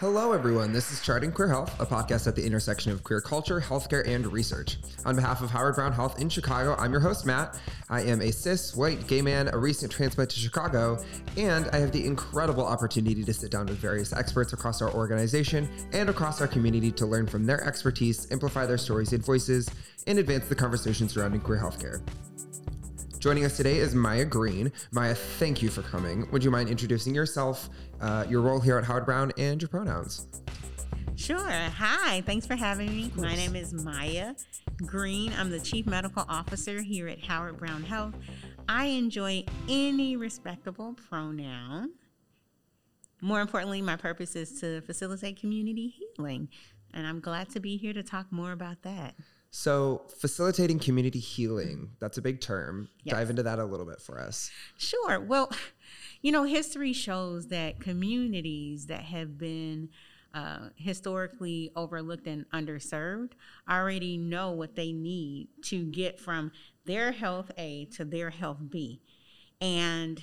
Hello, everyone. This is Charting Queer Health, a podcast at the intersection of queer culture, healthcare, and research. On behalf of Howard Brown Health in Chicago, I'm your host, Matt. I am a cis, white, gay man, a recent transplant to Chicago, and I have the incredible opportunity to sit down with various experts across our organization and across our community to learn from their expertise, amplify their stories and voices, and advance the conversation surrounding queer healthcare. Joining us today is Maya Green. Maya, thank you for coming. Would you mind introducing yourself, uh, your role here at Howard Brown, and your pronouns? Sure. Hi. Thanks for having me. My name is Maya Green. I'm the Chief Medical Officer here at Howard Brown Health. I enjoy any respectable pronoun. More importantly, my purpose is to facilitate community healing, and I'm glad to be here to talk more about that. So, facilitating community healing, that's a big term. Yes. Dive into that a little bit for us. Sure. Well, you know, history shows that communities that have been uh, historically overlooked and underserved already know what they need to get from their health A to their health B. And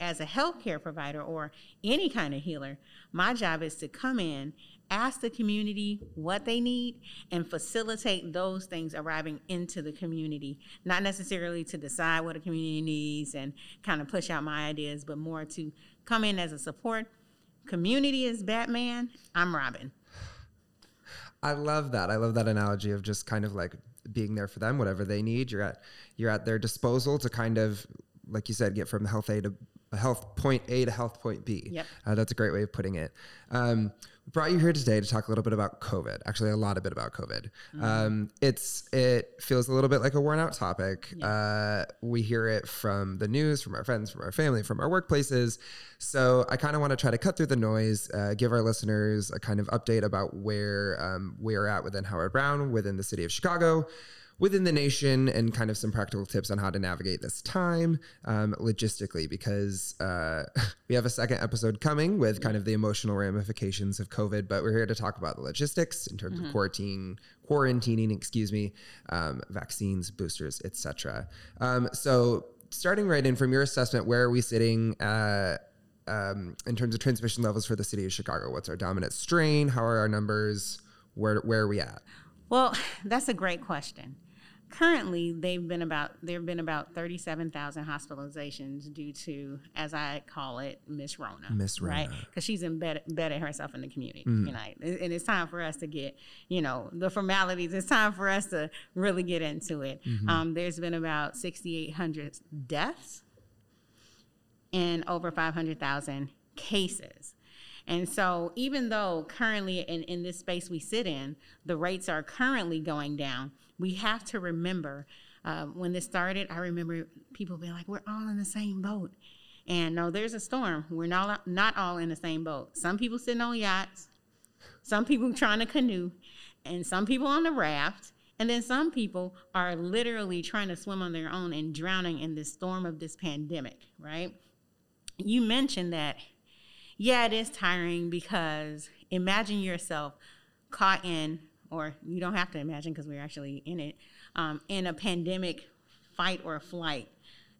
as a healthcare provider or any kind of healer, my job is to come in ask the community what they need and facilitate those things arriving into the community not necessarily to decide what a community needs and kind of push out my ideas but more to come in as a support community is batman i'm robin i love that i love that analogy of just kind of like being there for them whatever they need you're at you're at their disposal to kind of like you said get from health a to health point A to health point B. Yep. Uh, that's a great way of putting it. Um, brought you here today to talk a little bit about COVID. Actually, a lot of bit about COVID. Mm-hmm. Um, it's it feels a little bit like a worn out topic. Yeah. Uh, we hear it from the news, from our friends, from our family, from our workplaces. So I kind of want to try to cut through the noise, uh, give our listeners a kind of update about where um, we're at within Howard Brown, within the city of Chicago within the nation and kind of some practical tips on how to navigate this time um, logistically because uh, we have a second episode coming with kind of the emotional ramifications of COVID, but we're here to talk about the logistics in terms mm-hmm. of quarantine, quarantining, excuse me, um, vaccines, boosters, etc. Um, so starting right in from your assessment, where are we sitting? Uh, um, in terms of transmission levels for the city of Chicago, what's our dominant strain? How are our numbers? Where where are we at? Well, that's a great question currently they've been about there have been about 37,000 hospitalizations due to as I call it Miss Rona Miss Rona right because she's embedded, embedded herself in the community mm. you know and it's time for us to get you know the formalities it's time for us to really get into it mm-hmm. um, there's been about 6,800 deaths and over 500,000 cases and so, even though currently in, in this space we sit in, the rates are currently going down, we have to remember uh, when this started, I remember people being like, we're all in the same boat. And no, there's a storm. We're not, not all in the same boat. Some people sitting on yachts, some people trying to canoe, and some people on the raft. And then some people are literally trying to swim on their own and drowning in this storm of this pandemic, right? You mentioned that yeah, it is tiring because imagine yourself caught in, or you don't have to imagine because we're actually in it, um, in a pandemic fight or flight,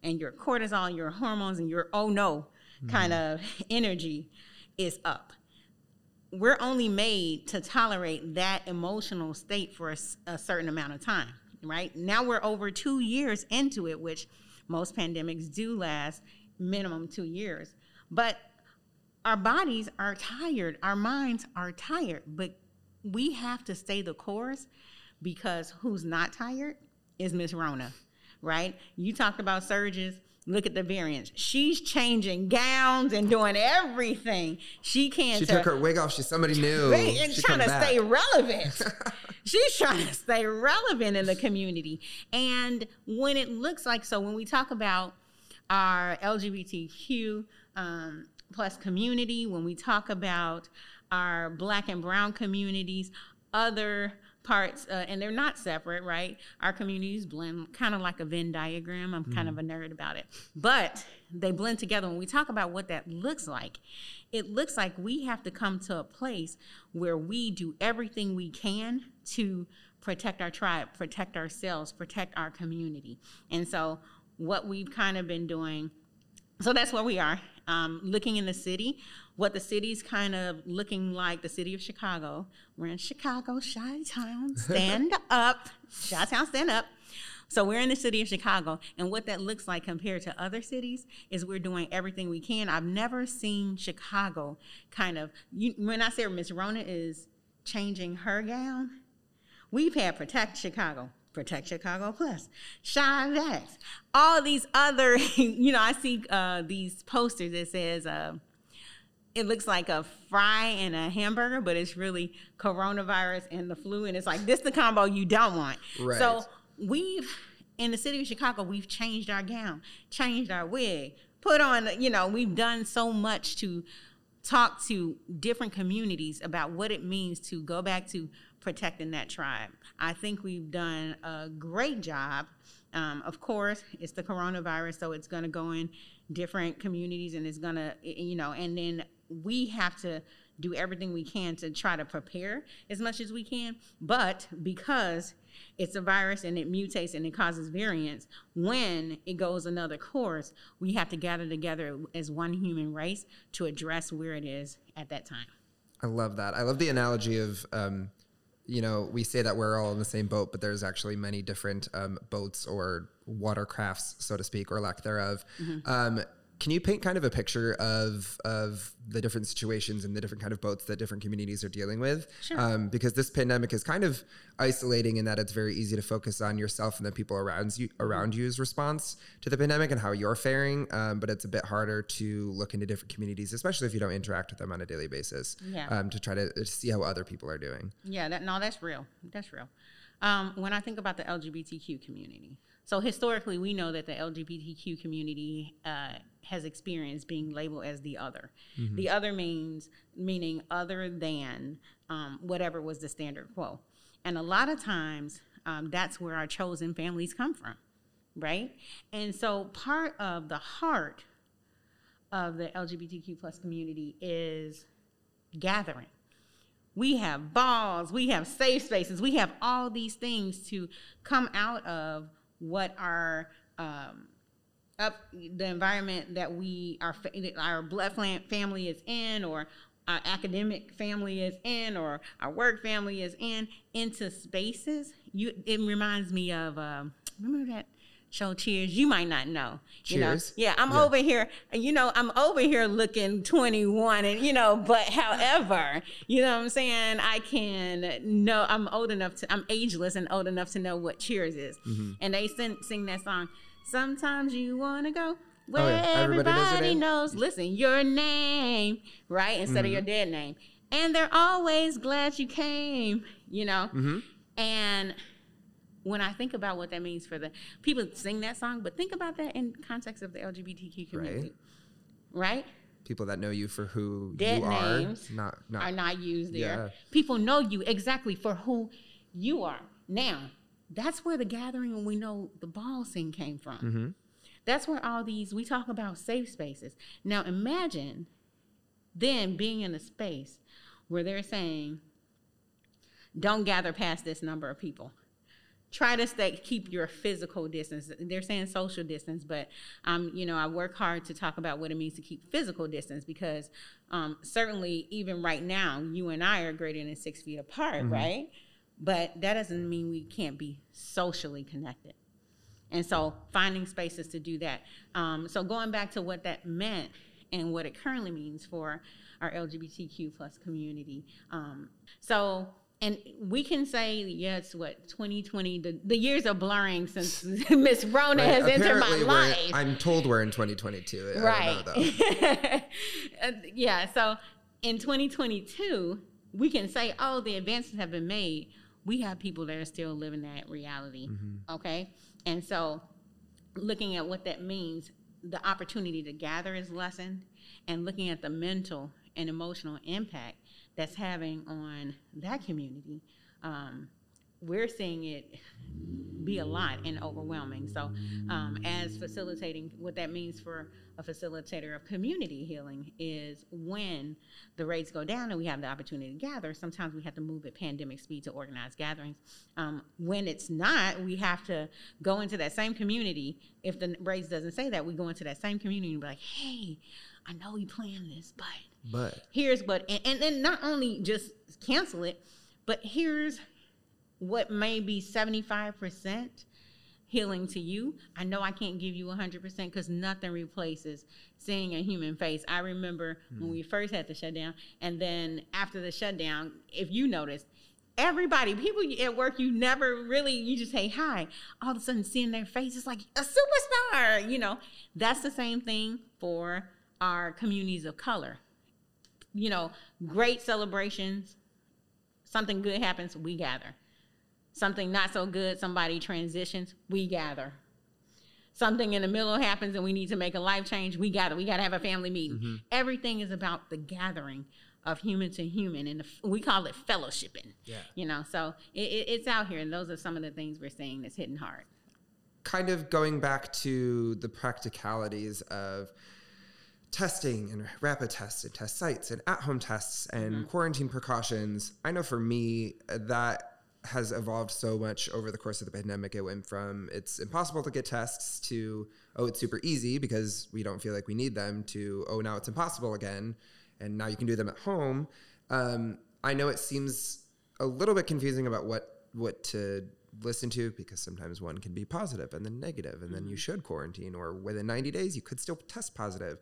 and your cortisol, your hormones, and your oh no mm. kind of energy is up. We're only made to tolerate that emotional state for a, a certain amount of time, right? Now we're over two years into it, which most pandemics do last minimum two years. But our bodies are tired, our minds are tired, but we have to stay the course because who's not tired is Miss Rona, right? You talked about surges. Look at the variants. She's changing gowns and doing everything she can. She to, took her wig off. She's somebody new. And she trying to back. stay relevant. She's trying to stay relevant in the community. And when it looks like so, when we talk about our LGBTQ um, plus community, when we talk about our black and brown communities, other parts, uh, and they're not separate, right? Our communities blend kind of like a Venn diagram. I'm mm. kind of a nerd about it, but they blend together. When we talk about what that looks like, it looks like we have to come to a place where we do everything we can to protect our tribe, protect ourselves, protect our community. And so, what we've kind of been doing so that's where we are Um, looking in the city, what the city's kind of looking like, the city of Chicago. We're in Chicago, Chi Town, stand up, Chi Town, stand up. So we're in the city of Chicago, and what that looks like compared to other cities is we're doing everything we can. I've never seen Chicago kind of. You, when I say Miss Rona is changing her gown, we've had Protect Chicago. Protect Chicago Plus, Chi-Vax, all these other, you know, I see uh, these posters that says, uh, it looks like a fry and a hamburger, but it's really coronavirus and the flu, and it's like this the combo you don't want. Right. So we've in the city of Chicago, we've changed our gown, changed our wig, put on, you know, we've done so much to talk to different communities about what it means to go back to protecting that tribe. I think we've done a great job. Um, of course, it's the coronavirus, so it's going to go in different communities and it's going to, you know, and then we have to do everything we can to try to prepare as much as we can. But because it's a virus and it mutates and it causes variants, when it goes another course, we have to gather together as one human race to address where it is at that time. I love that. I love the analogy of, um, you know, we say that we're all in the same boat, but there's actually many different um, boats or watercrafts, so to speak, or lack thereof. Mm-hmm. Um, can you paint kind of a picture of of the different situations and the different kind of boats that different communities are dealing with? Sure. Um, because this pandemic is kind of isolating in that it's very easy to focus on yourself and the people around you around you's response to the pandemic and how you're faring. Um, but it's a bit harder to look into different communities, especially if you don't interact with them on a daily basis. Yeah. Um, to try to, to see how other people are doing. Yeah. That no, that's real. That's real. Um, when I think about the LGBTQ community, so historically, we know that the LGBTQ community uh, has experienced being labeled as the other. Mm-hmm. The other means meaning other than um, whatever was the standard quo, and a lot of times um, that's where our chosen families come from, right? And so part of the heart of the LGBTQ plus community is gathering. We have balls, we have safe spaces, we have all these things to come out of what our um, up the environment that we our our blood family is in or our academic family is in or our work family is in into spaces you it reminds me of um, remember that show Cheers. You might not know. Cheers. You know? Yeah, I'm yeah. over here. You know, I'm over here looking 21, and you know, but however, you know what I'm saying. I can know. I'm old enough to. I'm ageless and old enough to know what Cheers is. Mm-hmm. And they sing, sing that song. Sometimes you wanna go where oh, yeah. everybody, everybody knows, knows, Listen, your name, right, instead mm-hmm. of your dead name. And they're always glad you came. You know, mm-hmm. and when I think about what that means for the people sing that song, but think about that in context of the LGBTQ community, right? right? People that know you for who Dead you names are, not, not, are not used there. Yeah. People know you exactly for who you are. Now, that's where the gathering and we know the ball scene came from. Mm-hmm. That's where all these we talk about safe spaces. Now imagine then being in a space where they're saying, "Don't gather past this number of people." try to stay keep your physical distance they're saying social distance but um, you know i work hard to talk about what it means to keep physical distance because um, certainly even right now you and i are greater than six feet apart mm-hmm. right but that doesn't mean we can't be socially connected. And so finding spaces to do that. Um, so going back to what that meant and what it currently means for our lgbtq plus community um, so and we can say yes what 2020 the, the years are blurring since miss rona right. has entered my life. I'm told we're in 2022 right. know, yeah so in 2022 we can say oh the advances have been made we have people that are still living that reality mm-hmm. okay and so looking at what that means the opportunity to gather is lessened and looking at the mental and emotional impact that's having on that community, um, we're seeing it be a lot and overwhelming. So, um, as facilitating, what that means for a facilitator of community healing is when the rates go down and we have the opportunity to gather, sometimes we have to move at pandemic speed to organize gatherings. Um, when it's not, we have to go into that same community. If the rates doesn't say that, we go into that same community and be like, hey, I know we planned this, but But here's what and, and and not only just cancel it, but here's what may be 75% healing to you. I know I can't give you 100% because nothing replaces seeing a human face. I remember when hmm. we first had the shutdown, and then after the shutdown, if you noticed, everybody, people at work, you never really, you just say hi. All of a sudden, seeing their face is like a superstar. You know, that's the same thing for our communities of color. You know, great celebrations, something good happens, we gather. Something not so good, somebody transitions, we gather. Something in the middle happens and we need to make a life change, we gather. We got to have a family meeting. Everything is about the gathering of human to human, and the, we call it fellowshipping. Yeah. You know, so it, it, it's out here, and those are some of the things we're seeing that's hitting hard. kind of going back to the practicalities of testing and rapid tests and test sites and at-home tests and quarantine precautions i know for me uh, that has evolved so much over the course of the pandemic it went from it's impossible to get tests to oh it's super easy because we don't feel like we need them to oh now it's impossible again and now you can do them at home. Um, i know it seems a little bit confusing about what what to listen to because sometimes one can be positive and then negative and then you should quarantine or within 90 days you could still test positive.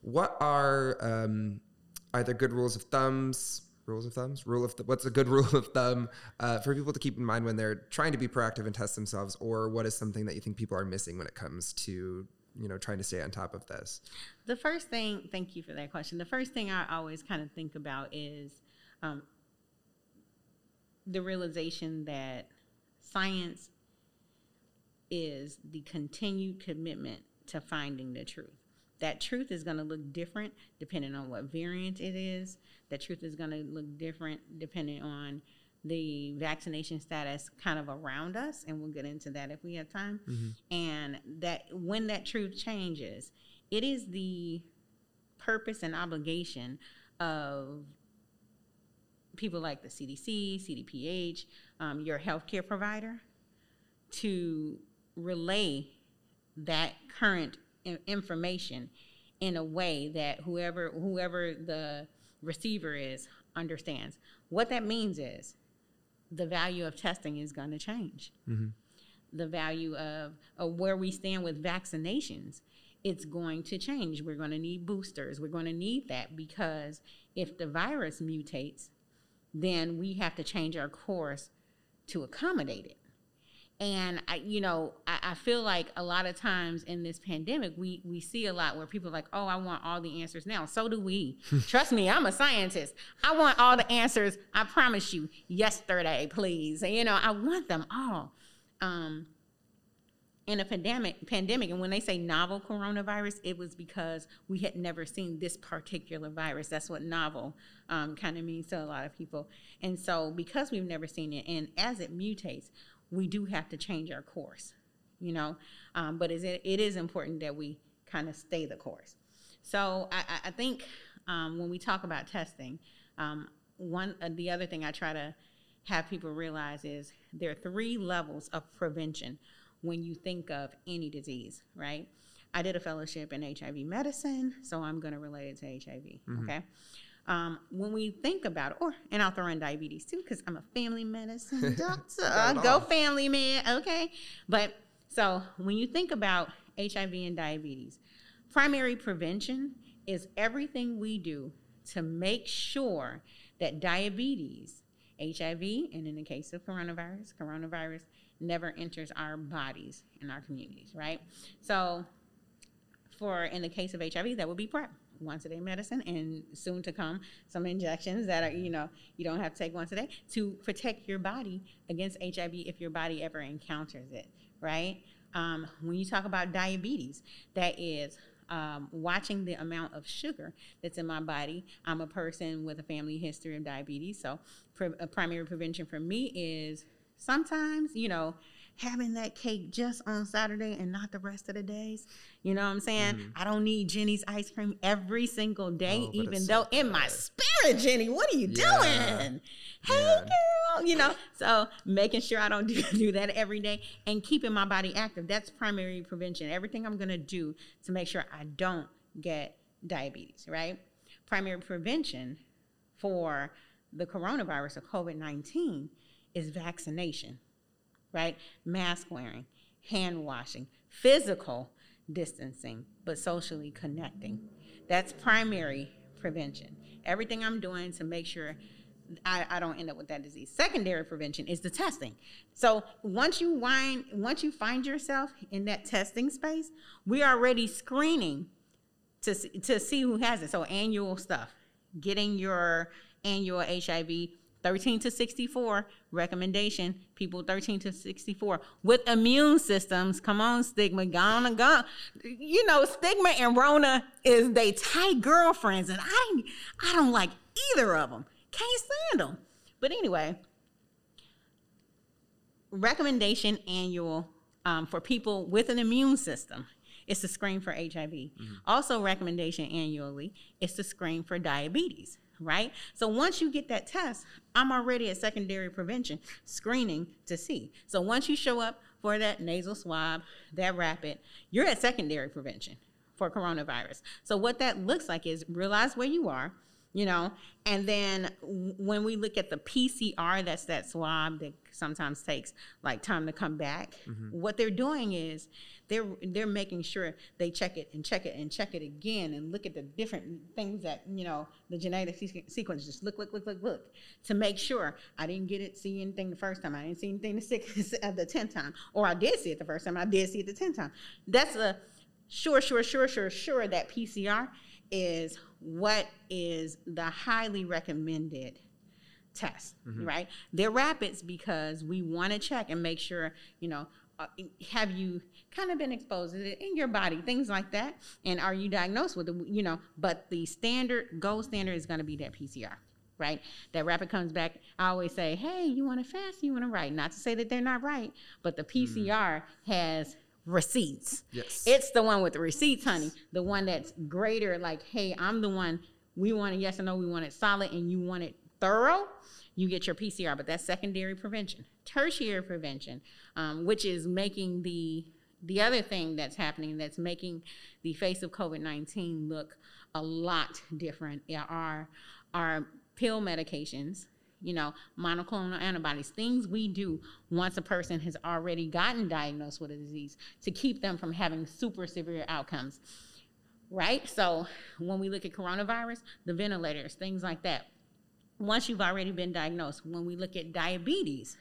What are um, either good rules of thumbs rules of thumbs rule of th- what's a good rule of thumb uh, for people to keep in mind when they're trying to be proactive and test themselves or what is something that you think people are missing when it comes to you know trying to stay on top of this The first thing, thank you for that question. The first thing I always kind of think about is um, the realization that science is the continued commitment to finding the truth. That truth is going to look different depending on what variant it is. That truth is going to look different depending on the vaccination status kind of around us, and we'll get into that if we have time. And that when that truth changes, it is the purpose and obligation of people like the CDC, CDPH, um, your healthcare provider, to relay that current information in a way that whoever whoever the receiver is understands. What that means is the value of testing is going to change. Mm-hmm. The value of, of where we stand with vaccinations, it's going to change. We're going to need boosters. We're going to need that because if the virus mutates, then we have to change our course to accommodate it. And I, you know, I, I feel like a lot of times in this pandemic, we we see a lot where people are like, "Oh, I want all the answers now." So do we. Trust me, I'm a scientist. I want all the answers. I promise you, yesterday, please. You know, I want them all. Um, in a pandemic, pandemic, and when they say novel coronavirus, it was because we had never seen this particular virus. That's what novel um, kind of means to a lot of people. And so, because we've never seen it, and as it mutates, we do have to change our course, you know. Um, but is it, it is important that we kind of stay the course. So I, I- think um, when we talk about testing, um, one uh, the other thing I try to have people realize is there are three levels of prevention when you think of any disease, right? I did a fellowship in HIV medicine, so I'm going to relate it to HIV. Okay. Um, when we think about it, or and I'll throw in diabetes too, because I'm a family medicine doctor. Go family man, okay? But so when you think about HIV and diabetes, primary prevention is everything we do to make sure that diabetes, HIV, and in the case of coronavirus, coronavirus never enters our bodies and our communities, right? So for in the case of HIV, that would be PrEP, once a day medicine, and soon to come some injections that are you know you don't have to take once a day to protect your body against HIV if your body ever encounters it, right? Um, when you talk about diabetes, that is um, watching the amount of sugar that's in my body. I'm a person with a family history of diabetes, so pre- a primary prevention for me is sometimes you know having that cake just on Saturday and not the rest of the days. You know what I'm saying? I don't need Jeni's ice cream every single day, Oh, even though so in my spirit, Jenny, what are you Yeah. doing? Hey, Yeah. girl. You know, so making sure I don't do, do that every day and keeping my body active. That's primary prevention. Everything I'm going to do to make sure I don't get diabetes, right? Primary prevention for the coronavirus or COVID 19 is vaccination, right? Mask wearing, hand washing, physical distancing, but socially connecting. That's primary prevention. Everything I'm doing to make sure I, I, don't end up with that disease. Secondary prevention is the testing. So once you wind, once you find yourself in that testing space, we are already screening to to see who has it. So annual stuff, getting your annual HIV 13 to 64 recommendation people 13 to 64 with immune systems come on stigma gonna go you know stigma and rona is they tight girlfriends and i i don't like either of them can't stand them but anyway recommendation annual um, for people with an immune system is to screen for hiv mm-hmm. also recommendation annually is to screen for diabetes right? So once you get that test, I'm already at secondary prevention screening to see. So once you show up for that nasal swab, that rapid, you're at secondary prevention for coronavirus. So what that looks like is realize where you are, you know, and then when we look at the PCR, that's that swab that sometimes takes like time to come back. Mm-hmm. What they're doing is they're they're making sure they check it and check it and check it again and look at the different things that you know the genetic sequence. Just look, look, look, look, look to make sure I didn't get it, see anything the first time. I didn't see anything the sixth, the tenth time, or I did see it the first time. I did see it the tenth time. That's a sure, sure, sure, sure, sure that PCR is what is the highly recommended test, mm-hmm. right? They're rapids because we want to check and make sure, you know, uh, have you kind of been exposed to it in your body, things like that, and are you diagnosed with it, you know? But the standard, gold standard is going to be that PCR. Right, that rapid comes back. I always say, "Hey, you want to fast? You want to write?" Not to say that they're not right, but the PCR mm. has receipts. Yes. It's the one with the receipts, honey. The one that's greater, like, hey, I'm the one, we want it yes or no, we want it solid, and you want it thorough, you get your PCR, but that's secondary prevention. Tertiary prevention, um, which is making the the other thing that's happening that's making the face of COVID 19 look a lot different are our pill medications you know, monoclonal antibodies, things we do once a person has already gotten diagnosed with a disease to keep them from having super severe outcomes. Right? So when we look at coronavirus, the ventilators, things like that. Once you've already been diagnosed, when we look at diabetes,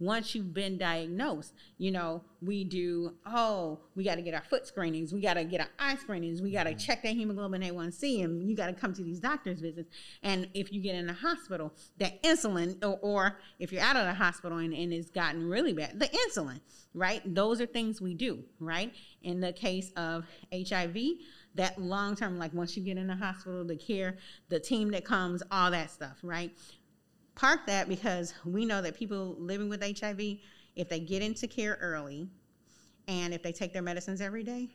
once you've been diagnosed, you know, we do, oh, we got to get our foot screenings, we got to get our eye screenings, we got to mm-hmm. check that hemoglobin A1C, and you got to come to these doctor's visits. And if you get in the hospital, that insulin, or, or if you're out of the hospital and, and it's gotten really bad, the insulin, right? Those are things we do, right? In the case of HIV, that long term, like once you get in the hospital, the care, the team that comes, all that stuff, right? Park that because we know that people living with HIV, if they get into care early and if they take their medicines every day,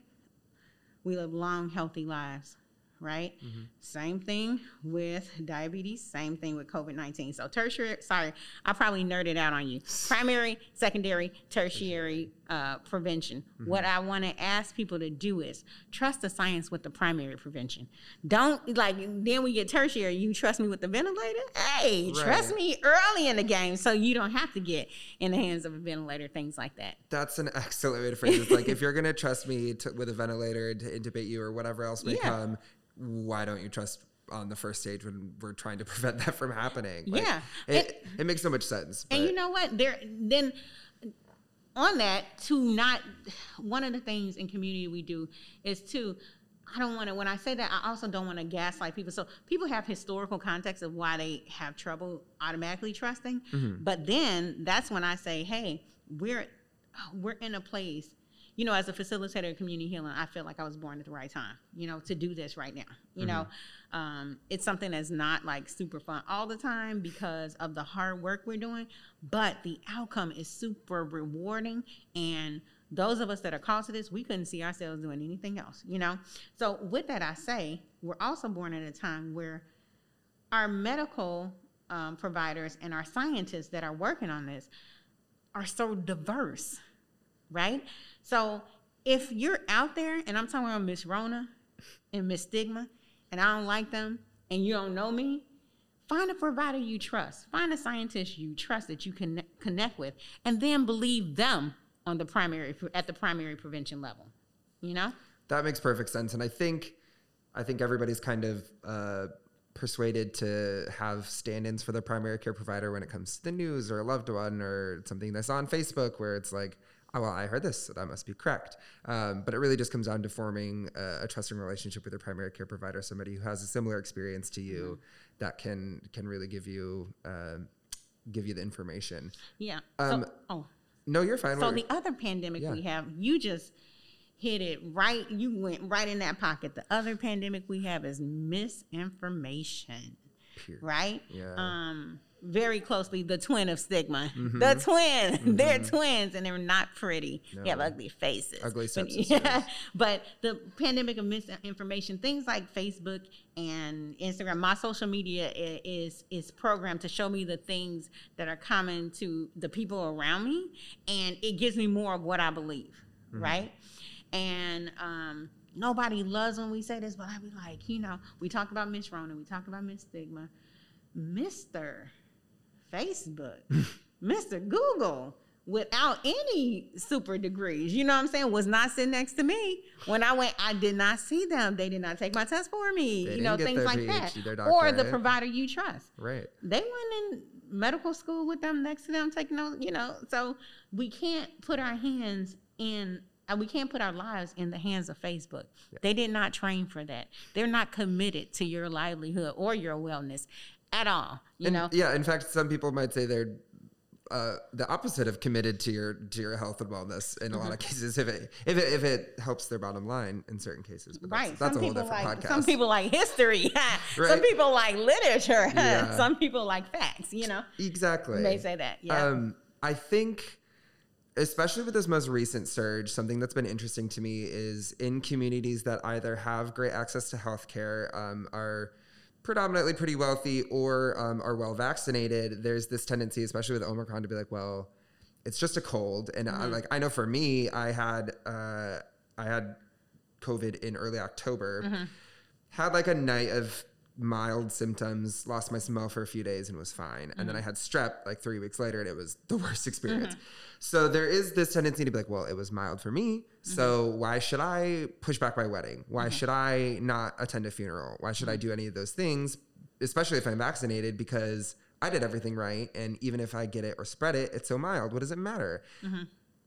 we live long, healthy lives right? Mm-hmm. Same thing with diabetes, same thing with COVID 19. So, tertiary, sorry, I probably nerded out on you. Primary, secondary, tertiary uh, prevention. Mm-hmm. What I want to ask people to do is trust the science with the primary prevention. Don't, like, then we get tertiary, you trust me with the ventilator? Hey, right. trust me early in the game so you don't have to get in the hands of a ventilator, things like that. That's an excellent way to phrase it. like, if you're going to trust me to, with a ventilator to intubate you or whatever else may yeah. come, why don't you trust on the first stage when we're trying to prevent that from happening? Like, yeah, it, it makes so much sense. But. And you know what? There then on that to not one of the things in community we do is to I don't want to, when I say that, I also don't want to gaslight people. So people have historical context of why they have trouble automatically trusting. Mm-hmm. But then that's when I say, hey, we're, we're in a place you know, as a facilitator of community healing, I feel like I was born at the right time, you know, to do this right now. You mm-hmm. know, um, it's something that's not like super fun all the time because of the hard work we're doing, but the outcome is super rewarding. And those of us that are called to this, we couldn't see ourselves doing anything else, you know? So, with that, I say, we're also born at a time where our medical um, providers and our scientists that are working on this are so diverse right? So if you're out there, and I'm talking about Miss Rona and Miss Stigma, and I don't like them and you don't know me, find a provider you trust. Find a scientist you trust that you can connect with and then believe them on the primary at the primary prevention level. You know? That makes perfect sense and I think I think everybody's kind of uh, persuaded to have stand-ins for their primary care provider when it comes to the news or a loved one or something that's on Facebook where it's like oh, well, I heard this, so that must be correct. Um, but it really just comes down to forming a, a, trusting relationship with your primary care provider, somebody who has a similar experience to you mm-hmm. that can can really give you uh, give you the information. Yeah. Um, so, oh. No, you're fine. So the other pandemic yeah. we have, you just hit it right. You went right in that pocket. The other pandemic we have is misinformation. Pure. Right. Yeah. Um very closely the twin of stigma. Mm-hmm. The twin. Mm-hmm. They're twins and they're not pretty. No. They have ugly faces. Ugly but, yeah, but the pandemic of misinformation, things like Facebook and Instagram, my social media is is programmed to show me the things that are common to the people around me and it gives me more of what I believe. Mm-hmm. Right? And um nobody loves when we say this, but I be like, you know, we talk about Miss Rona, we talk about Miss Stigma. Mr. Facebook, Mr. Google, without any super degrees, you know what I'm saying, was not sitting next to me. When I went, I did not see them. They did not take my test for me, they you know, things like PhD, that. Or the provider you trust. Right. They went in medical school with them next to them, taking those, you know, so we can't put our hands in uh, we can't put our lives in the hands of Facebook. Yeah. They did not train for that. They're not committed to your livelihood or your wellness at all. You and, know. Yeah. In fact, some people might say they're uh, the opposite of committed to your to your health and wellness in a mm-hmm. lot of mm-hmm. cases if it if it if it helps their bottom line in certain cases. But right. That's, that's a whole different like, podcast. Some people like history. right. Some people like literature. Yeah. some people like facts. You know. Exactly. May say that. Yeah. Um, I think especially with this most recent surge, something that's been interesting to me is in communities that either have great access to healthcare, um, are predominantly pretty wealthy or um, are well vaccinated, there's this tendency, especially with Omicron, to be like, well, it's just a cold. And mm-hmm. I, like I know for me, I had uh, I had COVID in early October. Mm-hmm. Had like a night of mild symptoms, lost my smell for a few days and was fine. Mm-hmm. And then mm-hmm. I had strep like three weeks later and it was the worst experience. Mm-hmm. So there is this tendency to be like, well, it was mild for me. Mm-hmm. So why should I push back my wedding? Why mm-hmm. should I not attend a funeral? Why should I mm-hmm. do any of those things? Especially if I'm vaccinated because I did everything right. And even if I get it or spread it, it's so mild. What does it matter?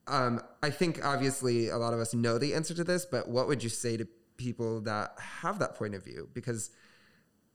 Um, I think obviously a lot of us know the answer to this, but what would you say to people that have that point of view? Because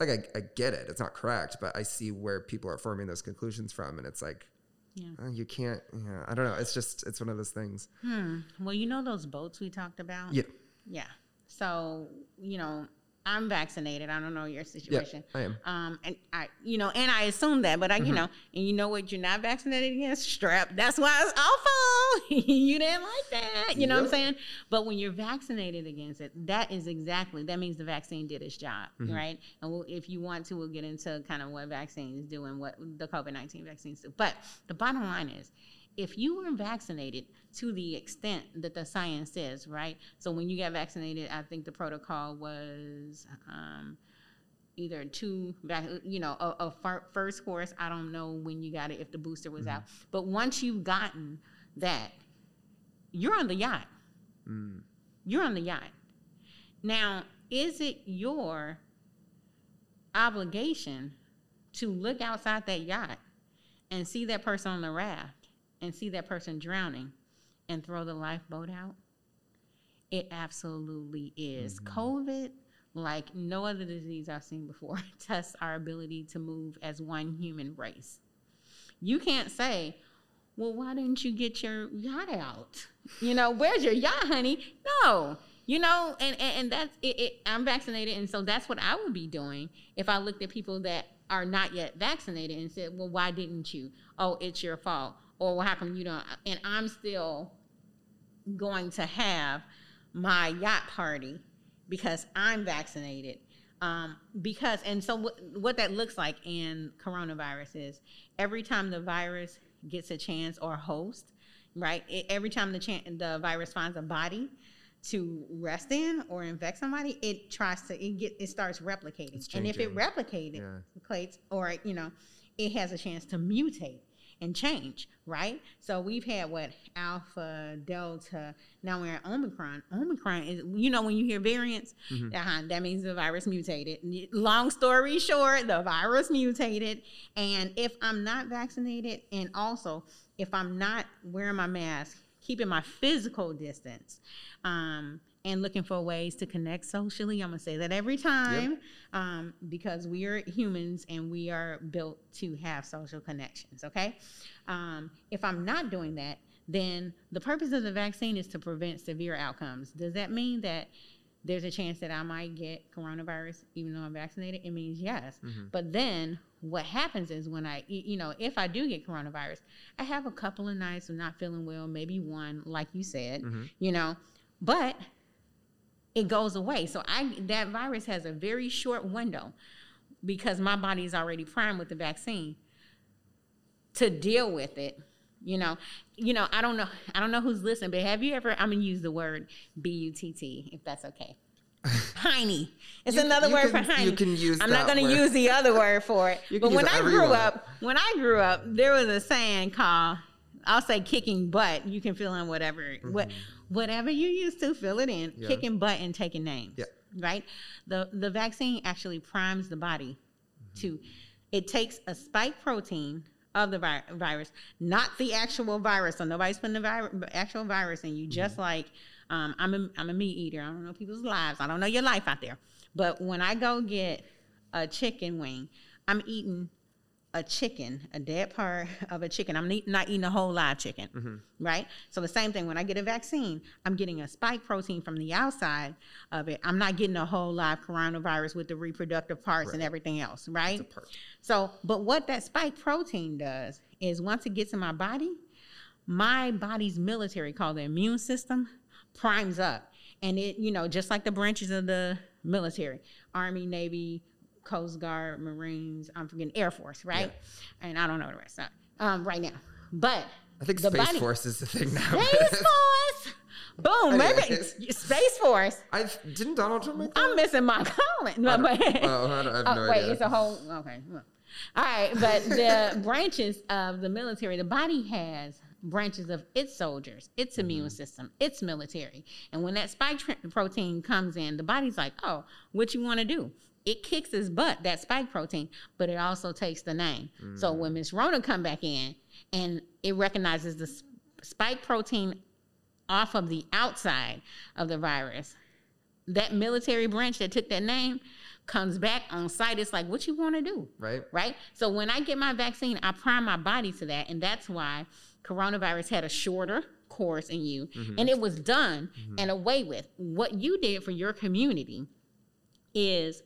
like I, I get it, it's not correct, but I see where people are forming those conclusions from, and it's like, yeah. Uh, you can't. Yeah, I don't know. It's just it's one of those things. Hmm. Well, you know those boats we talked about. Yeah. Yeah. So you know, I'm vaccinated. I don't know your situation. Yeah, I am. Um, and I, you know, and I assume that, but I, mm-hmm. you know, and you know what? You're not vaccinated against strep. That's why it's awful. you didn't like that. You know yep. what I'm saying? But when you're vaccinated against it, that is exactly that means the vaccine did its job, mm-hmm. right? And we'll, if you want to, we'll get into kind of what vaccines do and what the COVID-19 vaccines do. But the bottom line is, if you were vaccinated to the extent that the science says, right? So when you got vaccinated, I think the protocol was um, either two, you know, a, a, first course. I don't know when you got it, if the booster was mm. out. But once you've gotten that, you're on the yacht. Mm. You're on the yacht. Now, is it your obligation to look outside that yacht and see that person on the raft and see that person drowning and throw the lifeboat out? It absolutely is. Mm-hmm. COVID, like no other disease I've seen before, tests our ability to move as one human race. You can't say, well, why didn't you get your yacht out? You know, where's your yacht, honey? No. You know, and, and, and that's it, it, I'm vaccinated, and so that's what I would be doing if I looked at people that are not yet vaccinated and said, Well, why didn't you? Oh, it's your fault or well, how come you don't? And I'm still going to have my yacht party because I'm vaccinated. Um, because and so what, what that looks like in coronavirus is every time the virus gets a chance or host, right? It, every time the chan- the virus finds a body, to rest in or infect somebody, it tries to it get it starts replicating. And if it replicates Yeah. or you know, it has a chance to mutate and change, right? So we've had what alpha, delta, now we're at Omicron. Omicron is you know when you hear variants, Mm-hmm. uh-huh, that means the virus mutated. Long story short, the virus mutated. And if I'm not vaccinated, and also if I'm not wearing my mask, keeping my physical distance, um, and looking for ways to connect socially, I'm gonna say that every time, um, because we are humans and we are built to have social connections. Okay, um, if I'm not doing that, then the purpose of the vaccine is to prevent severe outcomes. Does that mean that there's a chance that I might get coronavirus even though I'm vaccinated? It means yes. But then what happens is when I, you know, if I do get coronavirus, I have a couple of nights of not feeling well, maybe one, like you said, you know, but it goes away. So I that virus has a very short window because my body is already primed with the vaccine to deal with it. You know, you know, I don't know, I don't know who's listening, but have you ever? I'm gonna use the word B U T T if that's okay. Heiny. It's You- another you word can- for Heiny. you can use I'm not going to word. use the other word for it. But when I grew up, when I grew up, there was a saying called, I'll say kicking butt. You can fill in whatever, what, mm-hmm. Whatever you used to fill it in. Yeah. Kicking butt and taking names. Yeah. Right. The the vaccine actually primes the body Mm-hmm. to. It takes a spike protein of the vi- virus, not the actual virus. So nobody's putting the vi- actual virus in you. Just Mm-hmm. like um, I'm a I'm a meat eater. I don't know people's lives. I don't know your life out there. But when I go get a chicken wing, I'm eating a chicken, a dead part of a chicken. I'm not eating a whole live chicken, right? So the same thing when I get a vaccine, I'm getting a spike protein from the outside of it. I'm not getting a whole live coronavirus with the reproductive parts and everything else, right? So, but what that spike protein does is once it gets in my body, my body's military called the immune system primes up. And it, you know, just like the branches of the military, Army, Navy, Coast Guard, Marines, I'm forgetting Air Force, right? And I don't know the rest of um, right now. But I think Space body- Force is the thing now. Space Force! Boom, maybe Space Force. I didn't Donald Trump make that? I'm missing my comment. No, but oh, I, don't, I have Oh, no wait, idea. it's a whole okay. All right, but the branches of the military, the body has branches of its soldiers, its immune system, its military. And when that spike tr- protein comes in, the body's like, "Oh, what you want to do?" It kicks his butt, that spike protein, but it also takes the name. So mm. when Miss Rona come back in and it recognizes the s- spike protein off of the outside of the virus, that military branch that took that name comes back on site. It's like, what you want to do? right? Right? So when I get my vaccine, I prime my body to that. And that's why coronavirus had a shorter course in you. Mm-hmm. And it was done mm-hmm. and away with. What you did for your community is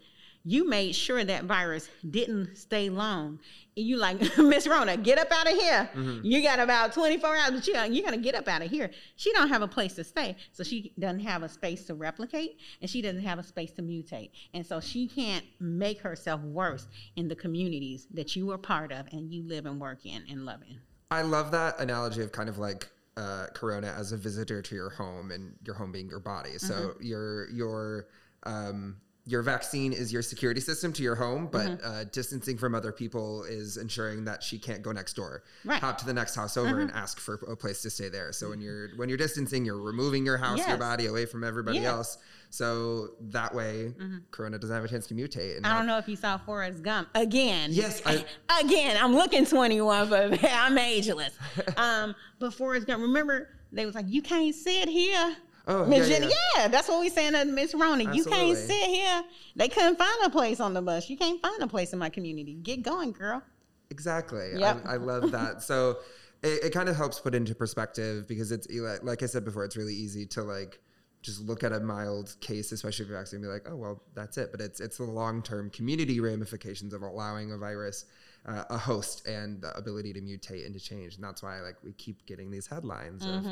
you made sure that virus didn't stay long. And you like, Miss Rona, get up out of here. You got about 24 hours, but you, you're going to get up out of here. She don't have a place to stay. So she doesn't have a space to replicate and she doesn't have a space to mutate. And so she can't make herself worse in the communities that you are part of and you live and work in and love in. I love that analogy of kind of like uh, Corona as a visitor to your home and your home being your body. So Mm-hmm. your your um, your vaccine is your security system to your home, but Mm-hmm. uh, distancing from other people is ensuring that she can't go next door, Right. Mm-hmm. hop to the next house over and ask for a place to stay there. So when you're when you're distancing, you're removing your house, your body away from everybody else. So that way, Corona doesn't have a chance to mutate. And Mm-hmm. I don't know if you saw Forrest Gump again. Yes, I- again. I'm looking 21, but I'm ageless. Um, but Forrest Gump, remember they was like, you can't sit here. Oh, Miss yeah, Jenny, yeah. yeah, that's what we saying to Miss Rona. You can't sit here. They couldn't find a place on the bus. You can't find a place in my community. Get going, girl. Exactly. Yep. I, I love that. So it, it kind of helps put into perspective because it's like, I said before, it's really easy to like just look at a mild case, especially if you're and be like, oh well, that's it. But it's it's the long term community ramifications of allowing a virus, uh, a host, and the ability to mutate and to change. And that's why like we keep getting these headlines of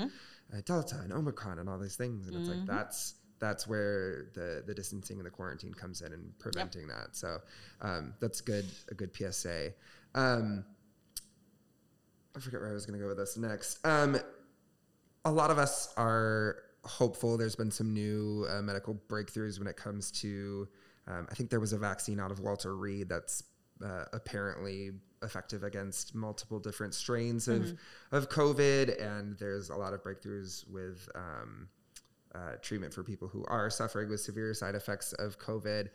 uh, Delta and Omicron and all these things, and it's like that's that's where the the distancing and the quarantine comes in and preventing that. So um, that's good a good PSA. Um, I forget where I was going to go with this next. Um, a lot of us are hopeful. There's been some new uh, medical breakthroughs when it comes to. Um, I think there was a vaccine out of Walter Reed that's uh, apparently effective against multiple different strains of mm-hmm. of COVID, and there's a lot of breakthroughs with um, uh, treatment for people who are suffering with severe side effects of COVID.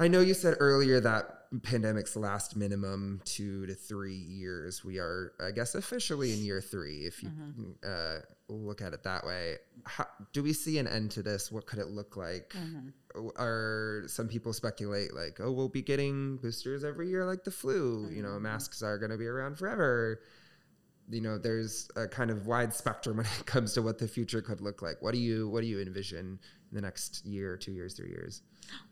I know you said earlier that pandemics last minimum two to three years. We are, I guess, officially in year three, if you mm-hmm. uh, look at it that way. How, do we see an end to this? What could it look like? Mm-hmm. Are some people speculate like, oh, we'll be getting boosters every year like the flu? Mm-hmm. You know, mm-hmm. masks are going to be around forever. You know, there's a kind of wide spectrum when it comes to what the future could look like. What do you What do you envision in the next year, two years, three years?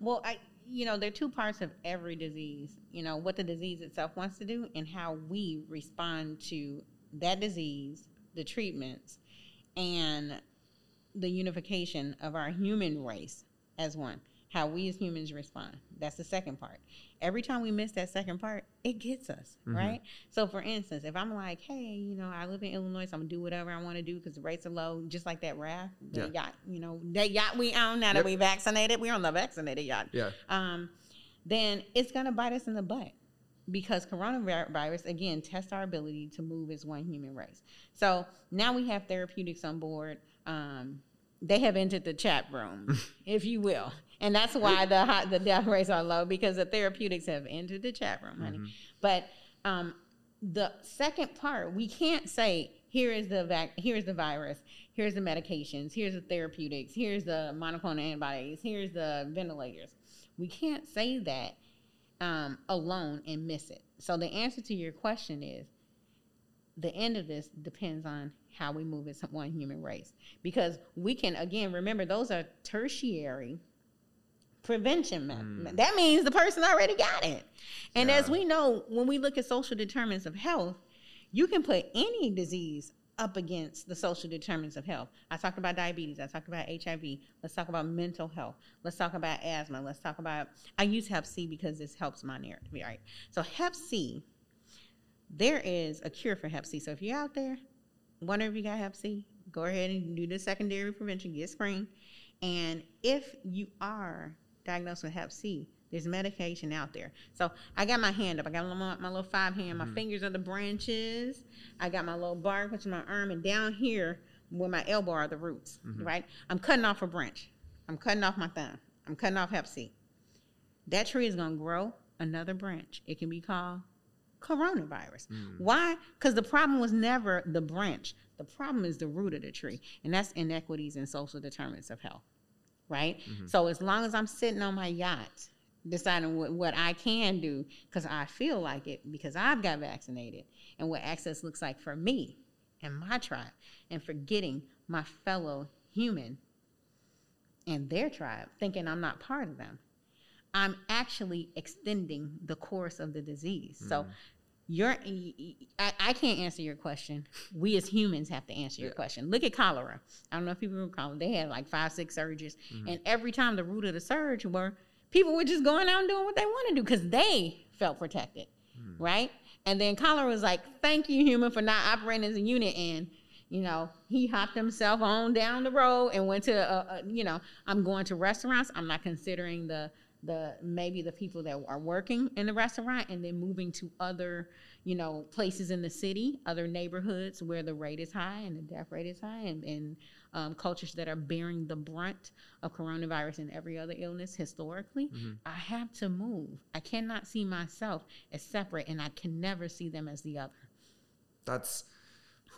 Well, I you know, there are two parts of every disease. You know, what the disease itself wants to do and how we respond to that disease, the treatments, and the unification of our human race as one. How we as humans respond. That's the second part every time we miss that second part, it gets us, mm-hmm. right? So, for instance, if I'm like, hey, you know, I live in Illinois, so I'm gonna do whatever I want to do because the rates are low, just like that raft, the yeah. yacht, you know, that yacht we own now yep. that we vaccinated, we're on the vaccinated yacht. Yeah. Um, then it's gonna bite us in the butt because coronavirus again tests our ability to move as one human race. So now we have therapeutics on board. Um, they have entered the chat room, if you will and that's why the the death rates are low because the therapeutics have entered the chat room, honey. Mm-hmm. But um, the second part, we can't say here is the vac- here's the virus, here's the medications, here's the therapeutics, here's the monoclonal antibodies, here's the ventilators. We can't say that um, alone and miss it. So the answer to your question is the end of this depends on how we move as one human race because we can again remember those are tertiary prevention mm. That means the person already got it. And yeah. as we know, when we look at social determinants of health, you can put any disease up against the social determinants of health. I talked about diabetes. I talked about HIV. Let's talk about mental health. Let's talk about asthma. Let's talk about, I use Hep C because this helps my narrative, right? So, Hep C, there is a cure for Hep C. So, if you're out there, wondering if you got Hep C, go ahead and do the secondary prevention, get screened. And if you are diagnosed with Hep C. There's medication out there. So I got my hand up. I got my, my little five hand. My mm-hmm. fingers are the branches. I got my little bark, which is my arm, and down here where my elbow are the roots. Mm-hmm. Right. I'm cutting off a branch. I'm cutting off my thumb. I'm cutting off Hep C. That tree is gonna grow another branch. It can be called coronavirus. Mm. Why? Because the problem was never the branch. The problem is the root of the tree, and that's inequities and social determinants of health right? Mm-hmm. So as long as I'm sitting on my yacht, deciding what, what I can do because I feel like it because I've got vaccinated and what access looks like for me and my tribe and forgetting my fellow human and their tribe, thinking I'm not part of them. I'm actually extending the course of the disease. Mm. So you're I, I, can't answer your question. We as humans have to answer your yeah. question. Look at cholera. I don't know if people recall they had like five, six surges, mm-hmm. and every time the root of the surge were people were just going out and doing what they want to do because they felt protected, mm-hmm. right? And then cholera was like, "Thank you, human, for not operating as a unit." And you know, he hopped himself on down the road and went to, a, a, you know, I'm going to restaurants. I'm not considering the the maybe the people that are working in the restaurant and then moving to other you know places in the city other neighborhoods where the rate is high and the death rate is high and, and um, cultures that are bearing the brunt of coronavirus and every other illness historically mm-hmm. i have to move i cannot see myself as separate and i can never see them as the other that's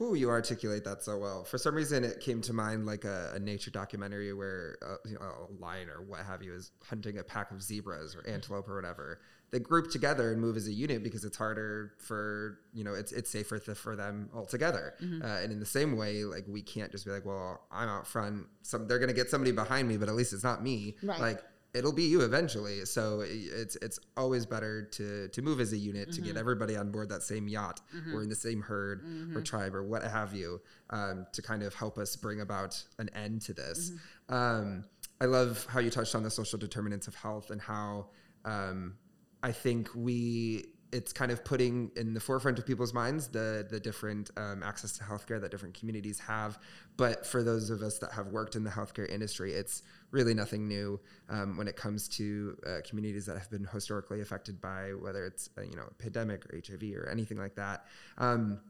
who you articulate that so well. For some reason, it came to mind like a, a nature documentary where uh, you know, a lion or what have you is hunting a pack of zebras or antelope or whatever. They group together and move as a unit because it's harder for you know it's it's safer th- for them all together. Mm-hmm. Uh, and in the same way, like we can't just be like, well, I'm out front. Some they're gonna get somebody behind me, but at least it's not me. Right. Like it'll be you eventually. So it's it's always better to to move as a unit mm-hmm. to get mm-hmm. everybody on board that same yacht mm-hmm. or in the same herd mm-hmm. or tribe or what have you um, to kind of help us bring about an end to this. Mm-hmm. Um, I love how you touched on the social determinants of health and how um, I think we it's kind of putting in the forefront of people's minds the the different um, access to healthcare that different communities have. But for those of us that have worked in the healthcare industry, it's really nothing new um, when it comes to uh, communities that have been historically affected by whether it's uh, you know a pandemic or HIV or anything like that. Um,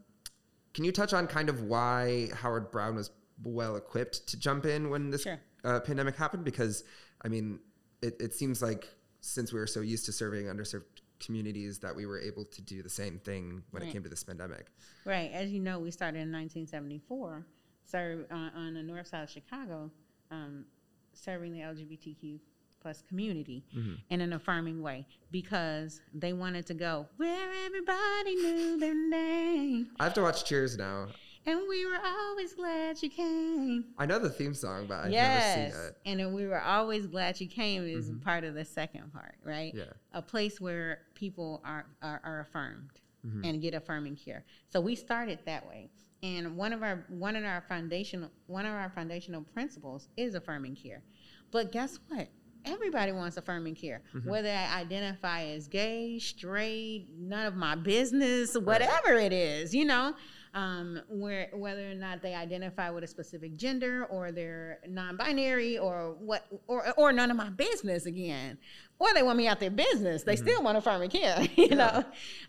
can you touch on kind of why Howard Brown was well equipped to jump in when this Sure. uh, pandemic happened? Because I mean, it, it seems like since we were so used to serving underserved communities that we were able to do the same thing when it came to this pandemic. Right. As you know, we started in 1974, served on, on the north side of Chicago, um, serving the LGBTQ plus community in an affirming way because they wanted to go where everybody knew their name. I have to watch Cheers now. And we were always glad you came. I know the theme song, but I've yes. never seen it. And then we were always glad you came is part of the second part, right? Yeah. A place where people are, are, are affirmed Mm-hmm. and get affirming care. So we started that way. And one of our one of our foundational one of our foundational principles is affirming care. But guess what? Everybody wants affirming care. Mm-hmm. Whether I identify as gay, straight, none of my business, whatever it is, you know, um, where whether or not they identify with a specific gender or they're non-binary or what or or none of my business again, or they want me out their business, they still want affirming care, you know.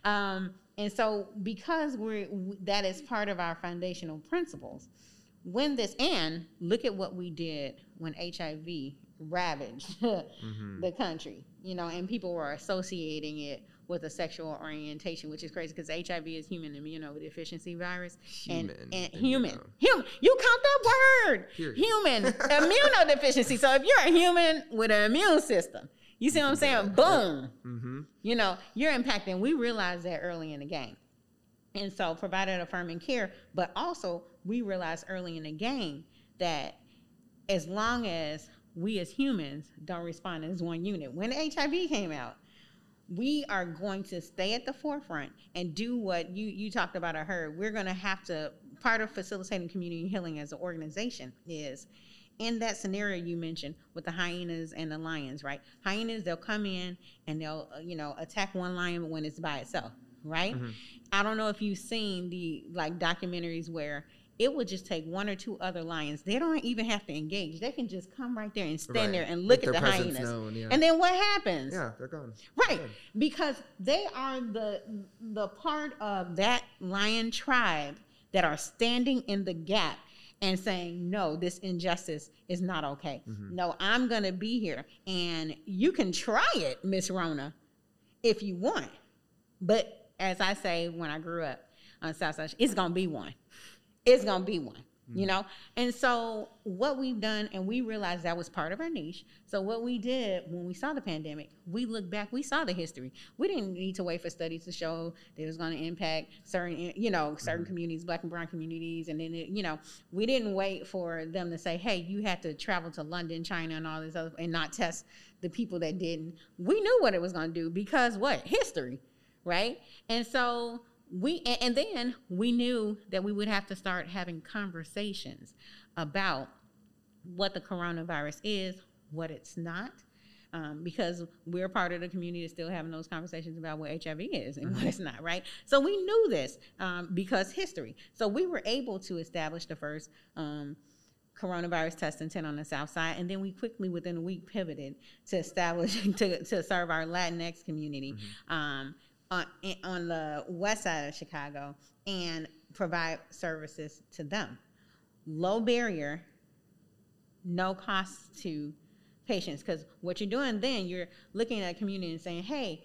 Um, and so because we're that is part of our foundational principles. When this and look at what we did when HIV ravaged the country, you know, and people were associating it with a sexual orientation, which is crazy because HIV is human immunodeficiency virus. Human and, and human, human. You count that word. Period. Human immunodeficiency. So if you're a human with an immune system, you see what I'm saying? Boom. Mm-hmm. You know, you're impacting. We realized that early in the game. And so provided affirming care, but also we realized early in the game that as long as we as humans don't respond as one unit, when HIV came out, we are going to stay at the forefront and do what you you talked about or heard. We're going to have to part of facilitating community healing as an organization is in that scenario you mentioned with the hyenas and the lions, right? Hyenas they'll come in and they'll uh, you know attack one lion when it's by itself, right? I don't know if you've seen the like documentaries where it would just take one or two other lions. They don't even have to engage. They can just come right there and stand Right. there and look Make at the hyenas. known, yeah. And then what happens? Yeah, they're gone. Right, because they are the the part of that lion tribe that are standing in the gap and saying, "No, this injustice is not okay. Mm-hmm. No, I'm going to be here, and you can try it, Miss Rona, if you want. But as I say, when I grew up on South Side, it's going to be one. It's going to be one." You mm-hmm. know, and so what we've done, and we realized that was part of our niche. So what we did when we saw the pandemic, we looked back, we saw the history. We didn't need to wait for studies to show that it was going to impact certain, you know, certain mm-hmm. communities, black and brown communities, and then it, you know, we didn't wait for them to say, hey, you had to travel to London, China, and all this other, and not test the people that didn't. We knew what it was going to do because what history, right? And so we and, then we knew that we would have to start having conversations about what the coronavirus is, what it's not, um, because we're part of the community that's still having those conversations about what HIV is and what it's not, right? So we knew this um, because history. So we were able to establish the first. Um, coronavirus testing tent on the south side and then we quickly within a week pivoted to establish to, to serve our latinx community um, on, on the west side of chicago and provide services to them. Low barrier no cost to patients because what you're doing then you're looking at a community and saying hey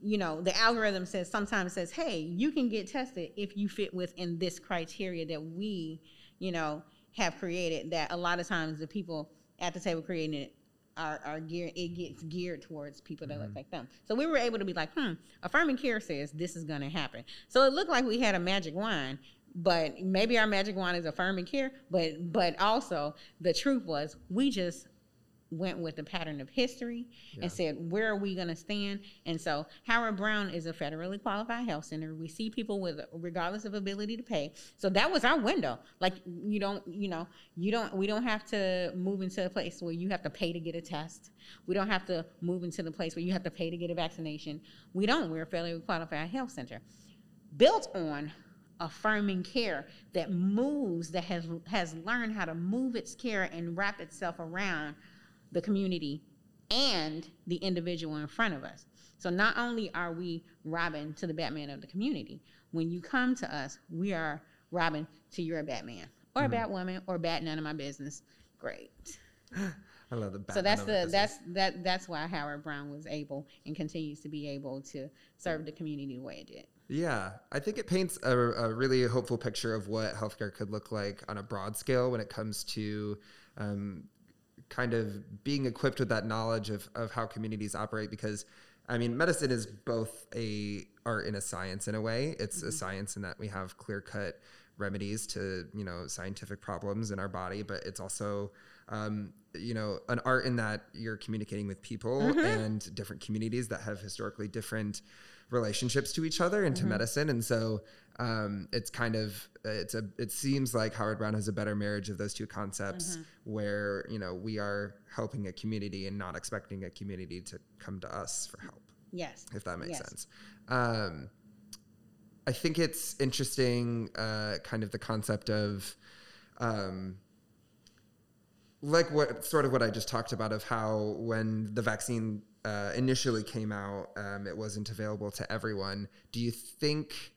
you know the algorithm says sometimes says hey you can get tested if you fit within this criteria that we you know have created that a lot of times the people at the table creating it are, are geared it gets geared towards people that look like them. So we were able to be like hmm affirming care says this is to happen. So it looked like we had a magic wand but maybe our magic wand is affirming care but but also the truth was we just went with the pattern of history yeah. and said, where are we going to stand? And so Howard Brown is a federally qualified health center. We see people with, regardless of ability to pay. So that was our window. Like you don't, you know, you don't, we don't have to move into a place where you have to pay to get a test. We don't have to move into the place where you have to pay to get a vaccination. We don't. We're a federally qualified health center. Built on affirming care that moves, that has has learned how to move its care and wrap itself around the community and the individual in front of us. So not only are we Robin to the Batman of the community, when you come to us, we are Robin to your Batman or mm-hmm. a Batwoman or Bat none of my business. Great. I love the Batman So that's the that's that that's why Howard Brown was able and continues to be able to serve the community the way it did. Yeah, I think it paints a, a really hopeful picture of what healthcare could look like on a broad scale when it comes to um, kind of being equipped with that knowledge of, of how communities operate because I mean, medicine is both a art and a science in a way. It's mm-hmm. a science in that we have clear cut remedies to you know scientific problems in our body, but it's also um, you know an art in that you're communicating with people mm-hmm. and different communities that have historically different relationships to each other and to mm-hmm. medicine and so um, it's kind of it's a it seems like howard brown has a better marriage of those two concepts mm-hmm. where you know we are helping a community and not expecting a community to come to us for help yes if that makes yes. sense um, i think it's interesting uh, kind of the concept of um, like what sort of what I just talked about of how when the vaccine uh, initially came out, um, it wasn't available to everyone. Do you think?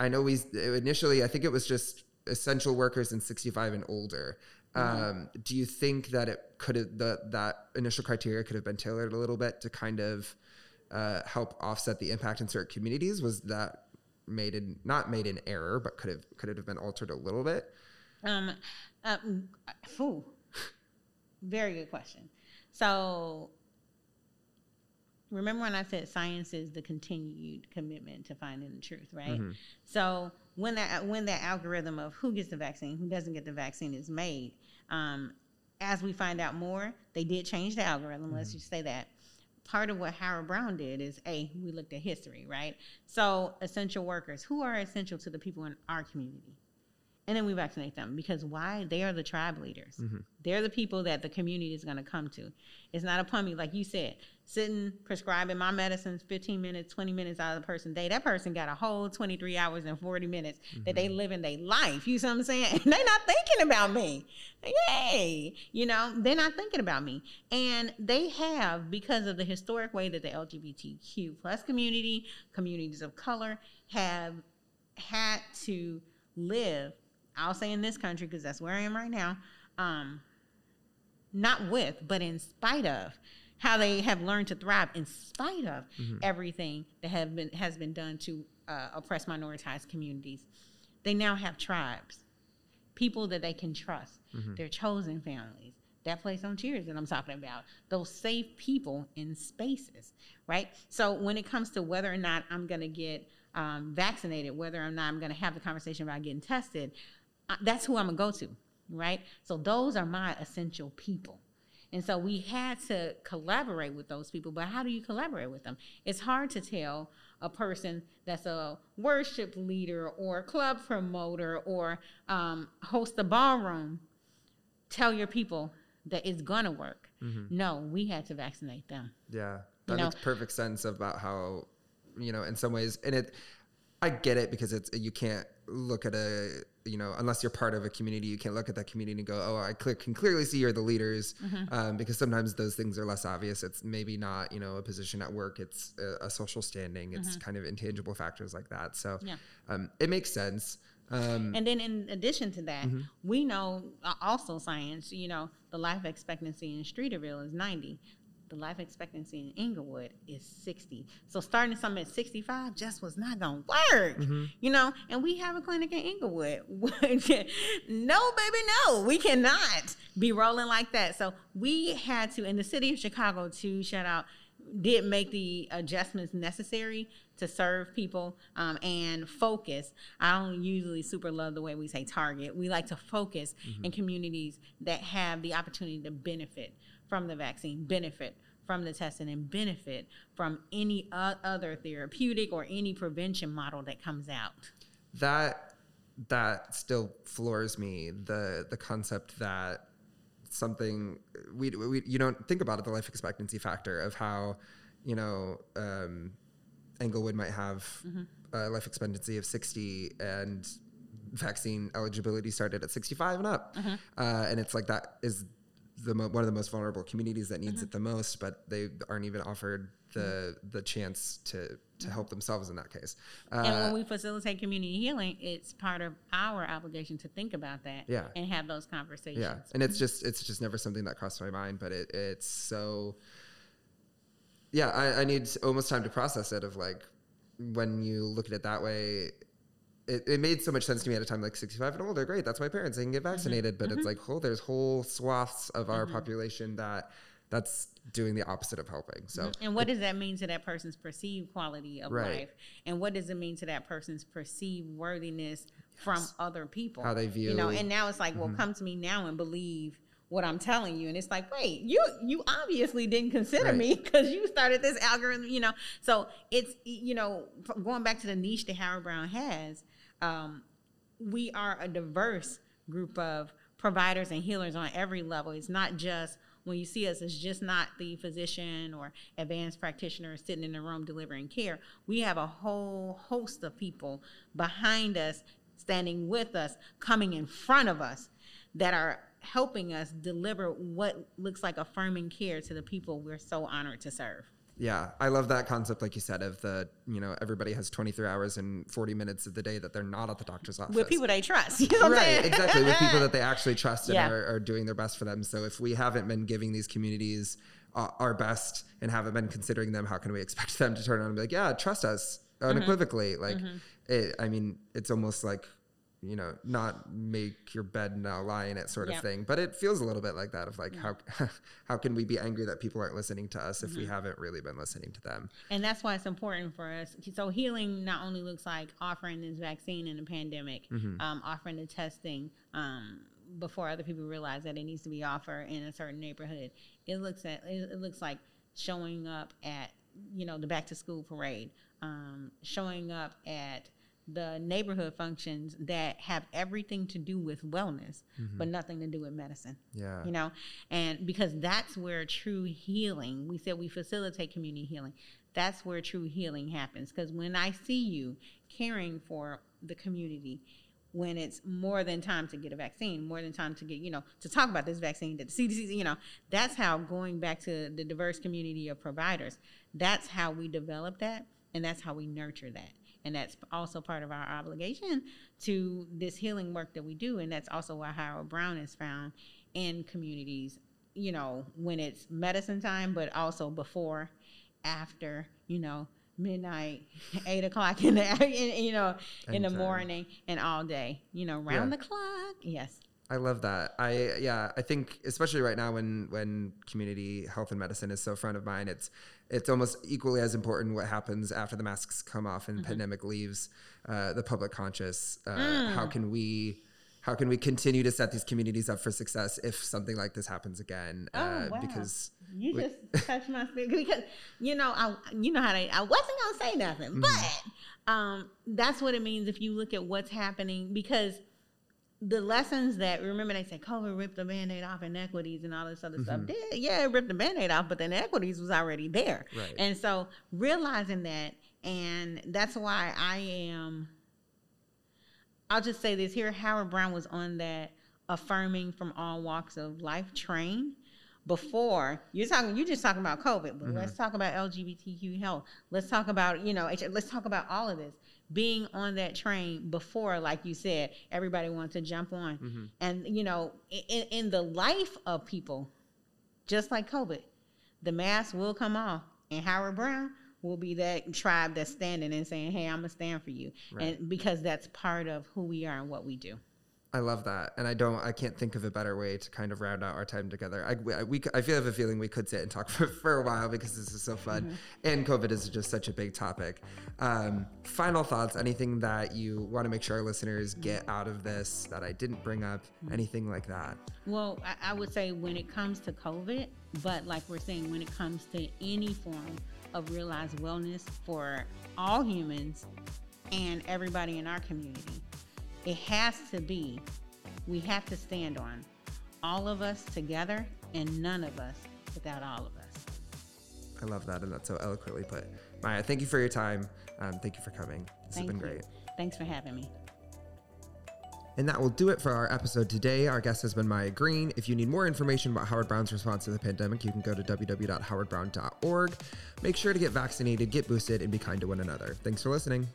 I know we initially, I think it was just essential workers and 65 and older. Mm-hmm. Um, do you think that it could have the, that initial criteria could have been tailored a little bit to kind of uh, help offset the impact in certain communities? Was that made in not made in error, but could have could it have been altered a little bit? Um, uh, very good question. So remember when I said science is the continued commitment to finding the truth, right? Mm-hmm. So when that when that algorithm of who gets the vaccine, who doesn't get the vaccine is made, um, as we find out more, they did change the algorithm. Mm-hmm. Let's just say that. Part of what Howard Brown did is a we looked at history, right? So essential workers, who are essential to the people in our community? and then we vaccinate them because why? They are the tribe leaders. Mm-hmm. They're the people that the community is going to come to. It's not a me, like you said, sitting prescribing my medicines 15 minutes, 20 minutes out of the person's day. That person got a whole 23 hours and 40 minutes mm-hmm. that they live in their life. You see what I'm saying? And they're not thinking about me. Yay! You know, they're not thinking about me. And they have, because of the historic way that the LGBTQ plus community, communities of color, have had to live I'll say in this country because that's where I am right now. Um, not with, but in spite of how they have learned to thrive, in spite of mm-hmm. everything that have been has been done to uh, oppress minoritized communities. They now have tribes, people that they can trust, mm-hmm. their chosen families. That place on Cheers that I'm talking about, those safe people in spaces, right? So when it comes to whether or not I'm going to get um, vaccinated, whether or not I'm going to have the conversation about getting tested, that's who I'm gonna go to, right? So those are my essential people. And so we had to collaborate with those people. But how do you collaborate with them? It's hard to tell a person that's a worship leader or club promoter or um, host a ballroom, tell your people that it's gonna work. Mm-hmm. No, we had to vaccinate them. Yeah, that you makes know? perfect sense about how, you know, in some ways, and it, I get it because it's you can't look at a you know unless you're part of a community you can't look at that community and go oh i can clearly see you're the leaders mm-hmm. um, because sometimes those things are less obvious it's maybe not you know a position at work it's a, a social standing it's mm-hmm. kind of intangible factors like that so yeah. um, it makes sense um, and then in addition to that mm-hmm. we know uh, also science you know the life expectancy in streeterville is 90 the life expectancy in Englewood is 60. So starting something at 65 just was not going to work, mm-hmm. you know? And we have a clinic in Englewood. no, baby, no. We cannot be rolling like that. So we had to, in the city of Chicago, to shout out, did make the adjustments necessary to serve people um, and focus. I don't usually super love the way we say target. We like to focus mm-hmm. in communities that have the opportunity to benefit from the vaccine, benefit from the testing, and benefit from any other therapeutic or any prevention model that comes out. That that still floors me. The the concept that something we, we you don't think about it the life expectancy factor of how you know um, Englewood might have mm-hmm. a life expectancy of 60 and vaccine eligibility started at 65 and up mm-hmm. uh, and it's like that is the mo- one of the most vulnerable communities that needs mm-hmm. it the most but they aren't even offered the mm-hmm. the chance to to help themselves in that case. Uh, and when we facilitate community healing, it's part of our obligation to think about that yeah. and have those conversations. Yeah. And it's just it's just never something that crossed my mind, but it, it's so yeah, I, I need almost time to process it of like when you look at it that way, it, it made so much sense to me at a time like 65 and older. Great, that's my parents. They can get mm-hmm. vaccinated. Mm-hmm. But mm-hmm. it's like, oh, there's whole swaths of our mm-hmm. population that that's doing the opposite of helping. So, mm-hmm. and what does that mean to that person's perceived quality of right. life? And what does it mean to that person's perceived worthiness yes. from other people? How they view, you know. And now it's like, well, mm-hmm. come to me now and believe what I'm telling you. And it's like, wait, you you obviously didn't consider right. me because you started this algorithm, you know. So it's you know, going back to the niche that Howard Brown has, um, we are a diverse group of providers and healers on every level. It's not just when you see us, it's just not the physician or advanced practitioner sitting in the room delivering care. We have a whole host of people behind us, standing with us, coming in front of us that are helping us deliver what looks like affirming care to the people we're so honored to serve. Yeah, I love that concept, like you said, of the you know everybody has 23 hours and 40 minutes of the day that they're not at the doctor's office with people they trust. You know right, exactly, with people that they actually trust and yeah. are, are, doing their best for them. So if we haven't been giving these communities uh, our best and haven't been considering them, how can we expect them to turn around and be like, yeah, trust us unequivocally? Mm-hmm. Like, mm-hmm. It, I mean, it's almost like you know, not make your bed now lie in it sort of thing. But it feels a little bit like that of like how how can we be angry that people aren't listening to us if mm-hmm. we haven't really been listening to them? And that's why it's important for us. So healing not only looks like offering this vaccine in a pandemic, mm-hmm. um, offering the testing. Um, before other people realize that it needs to be offered in a certain neighborhood, it looks at it looks like showing up at you know the back to school parade, um, showing up at the neighborhood functions that have everything to do with wellness mm-hmm. but nothing to do with medicine yeah. you know? And because that's where true healing we said we facilitate community healing that's where true healing happens. Because when i see you caring for the community when it's more than time to get a vaccine, more than time to get, you know, to talk about this vaccine that the CDC, you know, that's how going back to the diverse community of providers, that's how we develop that and that's how we nurture that and that's also part of our obligation to this healing work that we do and that's also why howard brown is found in communities you know when it's medicine time but also before after you know midnight eight o'clock in the in, you know in the morning and all day you know round yeah. the clock yes I love that. I yeah, I think especially right now when when community health and medicine is so front of mind, it's it's almost equally as important what happens after the masks come off and mm-hmm. pandemic leaves uh, the public conscious. Uh, mm. How can we how can we continue to set these communities up for success if something like this happens again? Oh, uh, wow. Because you we, just touched my spirit because you know I you know how they I wasn't gonna say nothing, mm-hmm. but um, that's what it means if you look at what's happening because the lessons that remember they say COVID ripped the band-aid off inequities and all this other mm-hmm. stuff. Did, yeah, it ripped the band-aid off, but the inequities was already there. Right. And so realizing that, and that's why I am I'll just say this here, Howard Brown was on that affirming from all walks of life train before you're talking you're just talking about covid but mm-hmm. let's talk about lgbtq health let's talk about you know let's talk about all of this being on that train before, like you said, everybody wants to jump on. Mm-hmm. And, you know, in, in the life of people, just like COVID, the mask will come off. And Howard Brown will be that tribe that's standing and saying, hey, I'm going to stand for you. Right. And because that's part of who we are and what we do. I love that, and I don't. I can't think of a better way to kind of round out our time together. I we, we I feel I have a feeling we could sit and talk for, for a while because this is so fun, mm-hmm. and COVID is just such a big topic. Um, final thoughts? Anything that you want to make sure our listeners get out of this that I didn't bring up? Mm-hmm. Anything like that? Well, I, I would say when it comes to COVID, but like we're saying, when it comes to any form of realized wellness for all humans and everybody in our community it has to be, we have to stand on all of us together and none of us without all of us. I love that, and that's so eloquently put. Maya, thank you for your time. Um, thank you for coming. This thank has been you. great. Thanks for having me. And that will do it for our episode today. Our guest has been Maya Green. If you need more information about Howard Brown's response to the pandemic, you can go to www.howardbrown.org. Make sure to get vaccinated, get boosted, and be kind to one another. Thanks for listening.